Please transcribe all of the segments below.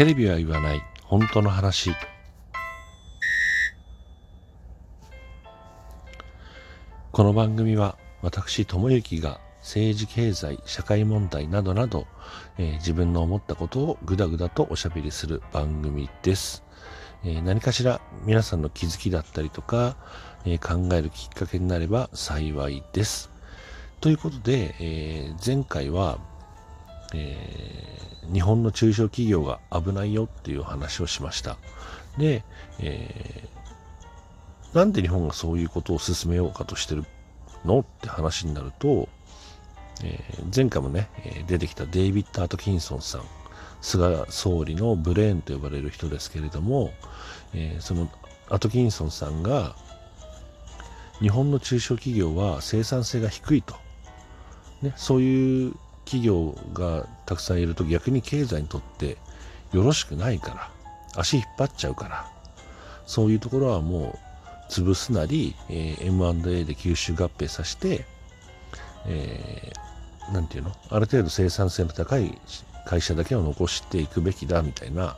テレビは言わない。本当の話。この番組は私智之が政治経済社会問題などなど、えー、自分の思ったことをぐだぐだとおしゃべりする番組です、えー、何かしら皆さんの気づきだったりとか、えー、考えるきっかけになれば幸いです。ということで、え前回は、え日本の中小企業が危ないよっていう話をしました。で、えー、なんで日本がそういうことを進めようかとしてるのって話になると、えー、前回もね、出てきたデイビッド・アトキンソンさん、菅総理のブレーンと呼ばれる人ですけれども、えー、そのアトキンソンさんが、日本の中小企業は生産性が低いと、ね、そういう企業がたくさんいると逆に経済にとってよろしくないから足引っ張っちゃうからそういうところはもう潰すなり、えー、M&A で吸収合併させて、えー、ていうの？ある程度生産性の高い会社だけを残していくべきだみたいな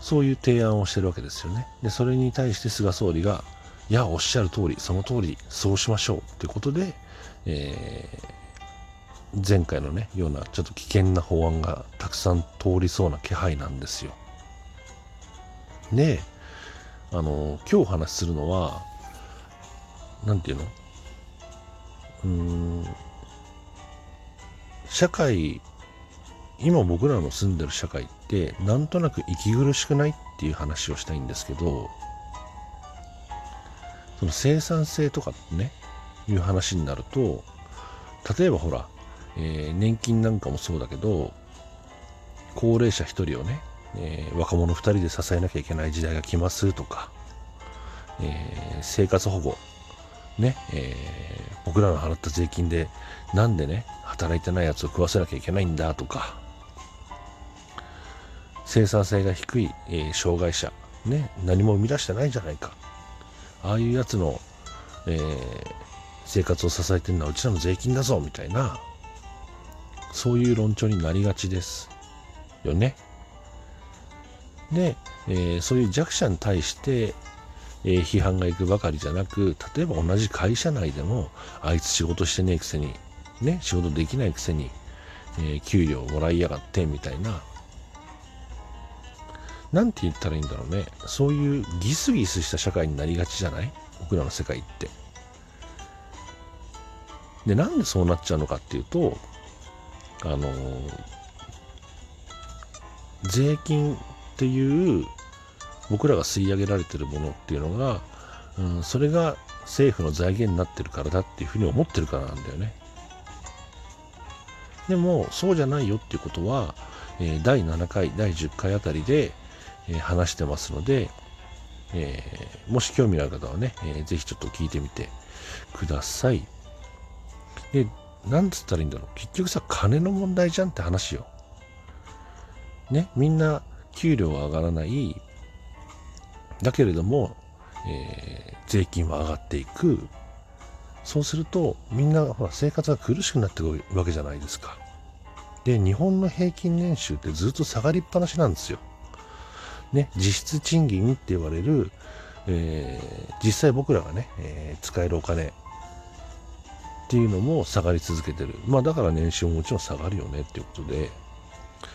そういう提案をしてるわけですよね。で、それに対して菅総理が、いや、おっしゃる通り、その通り、そうしましょうということで、えー、前回のね、ようなちょっと危険な法案がたくさん通りそうな気配なんですよ。で、あの、今日お話しするのは、なんていうの？うん、社会、今僕らの住んでる社会って、なんとなく息苦しくないっていう話をしたいんですけど、その生産性とかってね、いう話になると、例えばほら、えー、年金なんかもそうだけど高齢者1人をね、えー、若者2人で支えなきゃいけない時代が来ますとか、えー、生活保護ね、え僕らの払った税金でなんでね働いてないやつを食わせなきゃいけないんだとか生産性が低い、え障害者ね何も生み出してないじゃないか。ああいうやつの、え生活を支えてるのはうちらの税金だぞみたいなそういう論調になりがちです。よね。で、えー、そういう弱者に対して、えー、批判がいくばかりじゃなく例えば同じ会社内でもあいつ仕事してねえくせにね仕事できないくせに、えー、給料もらいやがってみたいな。なんて言ったらいいんだろうね。そういうギスギスした社会になりがちじゃない？僕らの世界って。でなんでそうなっちゃうのかっていうとあの税金っていう僕らが吸い上げられてるものっていうのが、うん、それが政府の財源になってるからだっていうふうに思ってるからなんだよね。でもそうじゃないよっていうことは、えー、第7回第10回あたりで、えー、話してますので、えー、もし興味のある方はね、えー、ぜひちょっと聞いてみてください。でなんつったらいいんだろう。結局さ、金の問題じゃんって話よ。ね、みんな給料は上がらない。だけれども、えー、税金は上がっていく。そうすると、みんなほら生活が苦しくなってくるわけじゃないですか。で、日本の平均年収ってずっと下がりっぱなしなんですよ。ね、実質賃金って言われる、えー、実際僕らがね、えー、使えるお金っていうのも下がり続けてる。まあだから年収ももちろん下がるよねっていうことで、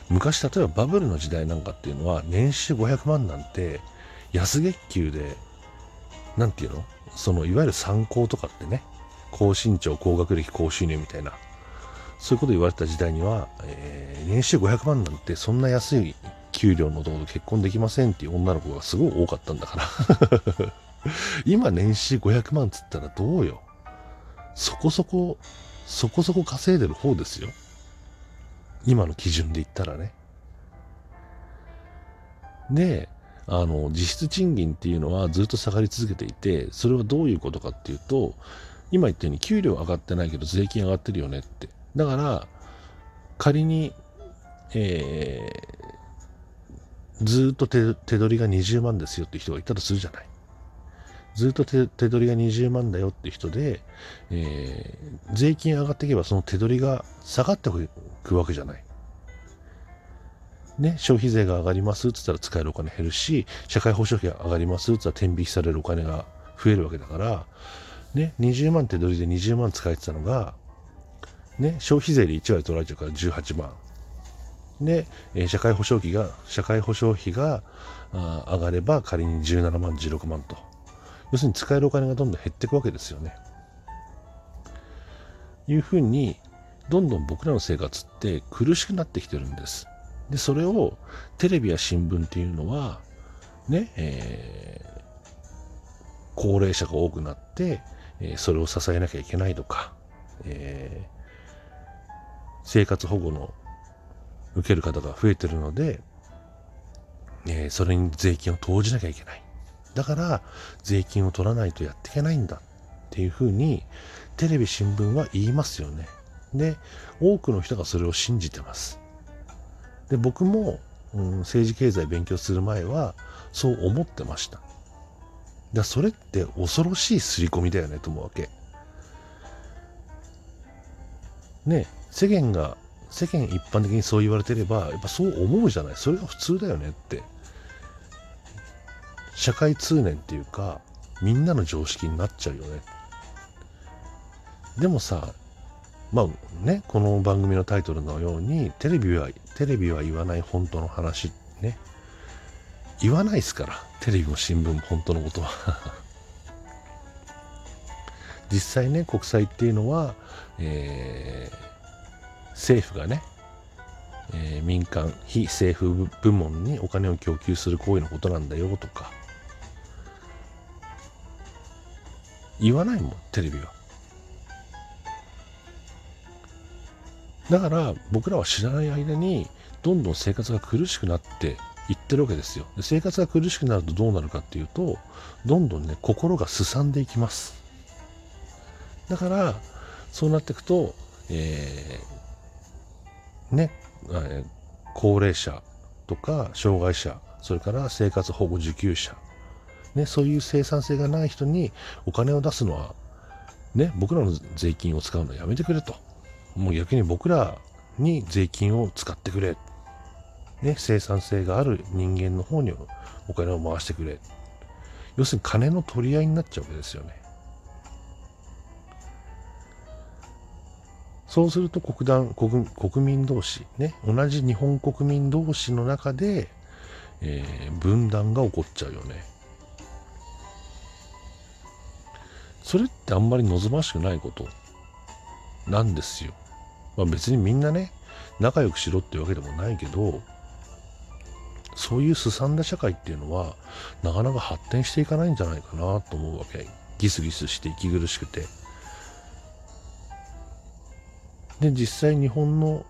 昔例えばバブルの時代なんかっていうのは年収500万なんて安月給で、なんていうの？そのいわゆる参考とかってね、高身長、高学歴、高収入みたいな、そういうこと言われた時代には、えー、年収500万なんてそんな安い給料のところ結婚できませんっていう女の子がすごい多かったんだから。今年収500万っつったらどうよ？そこそこ、そこそこ稼いでる方ですよ。今の基準で言ったらね。で、あの、実質賃金っていうのはずっと下がり続けていて、それはどういうことかっていうと、今言ったように給料上がってないけど税金上がってるよねって。だから、仮に、えー、ずっと手取りが20万ですよって人がいたとするじゃない。ずっと手取りが20万だよって人で、えー、税金上がっていけばその手取りが下がっていくわけじゃない。ね、消費税が上がりますって言ったら使えるお金減るし、社会保障費が上がりますって言ったら天引きされるお金が増えるわけだから、ね、20万手取りで20万使えてたのが、ね、消費税で1割取られちゃうから18万。で、え社会保障費が、社会保障費が上がれば仮に17万、16万と。要するに使えるお金がどんどん減っていくわけですよね。いうふうに、どんどん僕らの生活って苦しくなってきてるんです。で、それをテレビや新聞っていうのは、ね、えー、高齢者が多くなって、えー、それを支えなきゃいけないとか、えー、生活保護の受ける方が増えてるので、えー、それに税金を投じなきゃいけない。だから、税金を取らないとやっていけないんだっていうふうに、テレビ、新聞は言いますよね。で、多くの人がそれを信じてます。で、僕も、うん、政治経済勉強する前は、そう思ってました。だそれって恐ろしい刷り込みだよねと思うわけ。ね世間が世間一般的にそう言われてればやっぱそう思うじゃないそれが普通だよねって社会通念っていうかみんなの常識になっちゃうよね。でもさまあねこの番組のタイトルのようにテレビはテレビは言わない本当の話ね。言わないですからテレビも新聞も本当のことは。実際ね国債っていうのは、えー、政府がね、えー、民間非政府部門にお金を供給する行為のことなんだよとか言わないもんテレビは。だから僕らは知らない間にどんどん生活が苦しくなって言ってるわけですよ。で生活が苦しくなるとどうなるかっていうとどんどんね心がすさんでいきます。だからそうなっていくと、えー、ね、えー、高齢者とか障害者それから生活保護受給者、ね、そういう生産性がない人にお金を出すのは、ね、僕らの税金を使うのはやめてくれともう逆に僕らに税金を使ってくれね、生産性がある人間の方にお金を回してくれ。要するに金の取り合いになっちゃうわけですよね。そうすると国団国国民同士、ね、同じ日本国民同士の中で、えー、分断が起こっちゃうよね。それってあんまり望ましくないこと。なんですよ。まあ、別にみんなね、仲良くしろってわけでもないけど、そういうすさんだ社会っていうのはなかなか発展していかないんじゃないかなと思うわけ。ギスギスして息苦しくて。で実際日本の、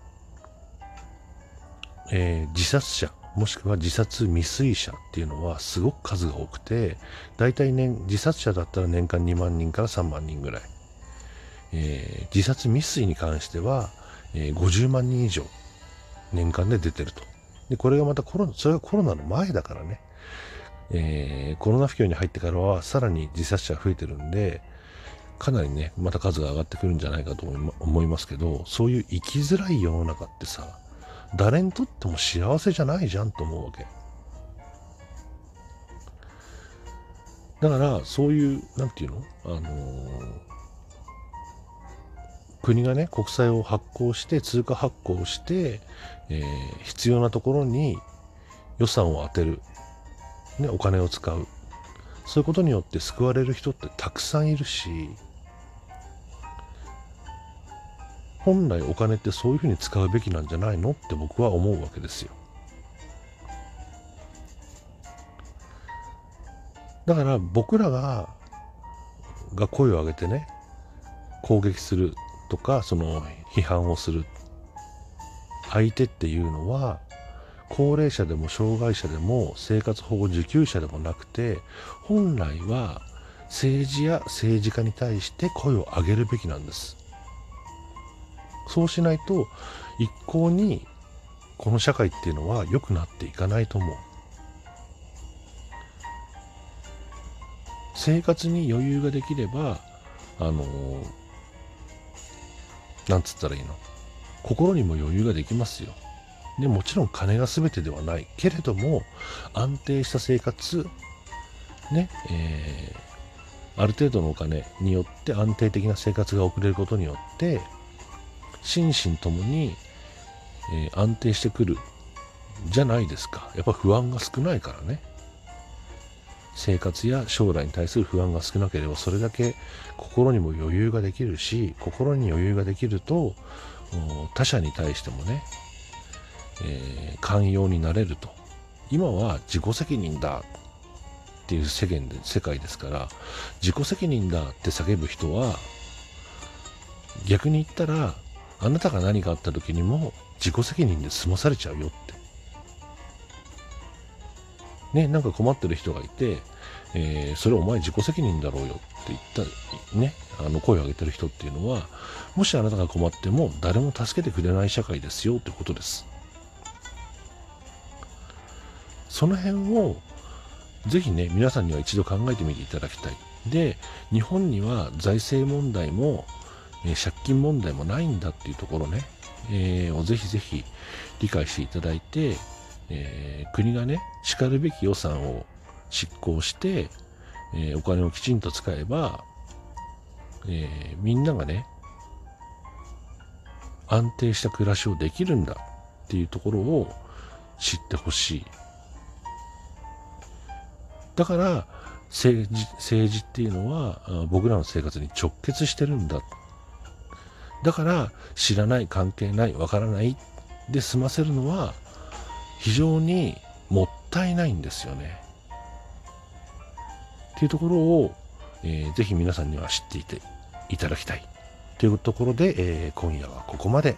えー、自殺者。もしくは自殺未遂者っていうのはすごく数が多くて大体年自殺者だったら年間2万人から3万人ぐらい、えー、自殺未遂に関しては、えー、50万人以上年間で出てるとで、これがまたコロナ、それがコロナの前だからね。えー、コロナ不況に入ってからはさらに自殺者が増えてるんで、かなりね、また数が上がってくるんじゃないかと思いますけど、そういう生きづらい世の中ってさ、誰にとっても幸せじゃないじゃんと思うわけ。だから、そういう、なんていうの？あのー、国がね、国債を発行して、通貨発行して、えー、必要なところに予算を充てる、ね、お金を使う。そういうことによって救われる人ってたくさんいるし、本来お金ってそういうふうに使うべきなんじゃないのって僕は思うわけですよ。だから僕らがが声を上げてね攻撃するとかその批判をする相手っていうのは高齢者でも障害者でも生活保護受給者でもなくて本来は政治や政治家に対して声を上げるべきなんですそうしないと一向にこの社会っていうのは良くなっていかないと思う。生活に余裕ができればあのなんつったらいいの？心にも余裕ができますよ。でもちろん金が全てではない。けれども安定した生活ね、えー、ある程度のお金によって安定的な生活が送れることによって心身ともに、えー、安定してくるじゃないですか。やっぱ不安が少ないからね。生活や将来に対する不安が少なければそれだけ心にも余裕ができるし心に余裕ができると他者に対してもね、えー、寛容になれると。今は自己責任だっていう世間で世界ですから自己責任だって叫ぶ人は逆に言ったらあなたが何かあった時にも自己責任で済まされちゃうよってね、なんか困ってる人がいて、えー、それお前自己責任だろうよって言ったね、あの声を上げてる人っていうのは、もしあなたが困っても誰も助けてくれない社会ですよってことです。その辺をぜひね、皆さんには一度考えてみていただきたい。で、日本には財政問題も、えー、借金問題もないんだっていうところね、えー、をぜひぜひ理解していただいて、えー、国がね、しかるべき予算を執行して、え、お金をきちんと使えば、え、みんながね、安定した暮らしをできるんだっていうところを知ってほしい。だから、政治政治っていうのは僕らの生活に直結してるんだ。だから知らない、関係ない、わからないで済ませるのは非常にもったいないんですよね。っていうところを、えー、ぜひ皆さんには知っていていただきたいというところで、えー、今夜はここまで。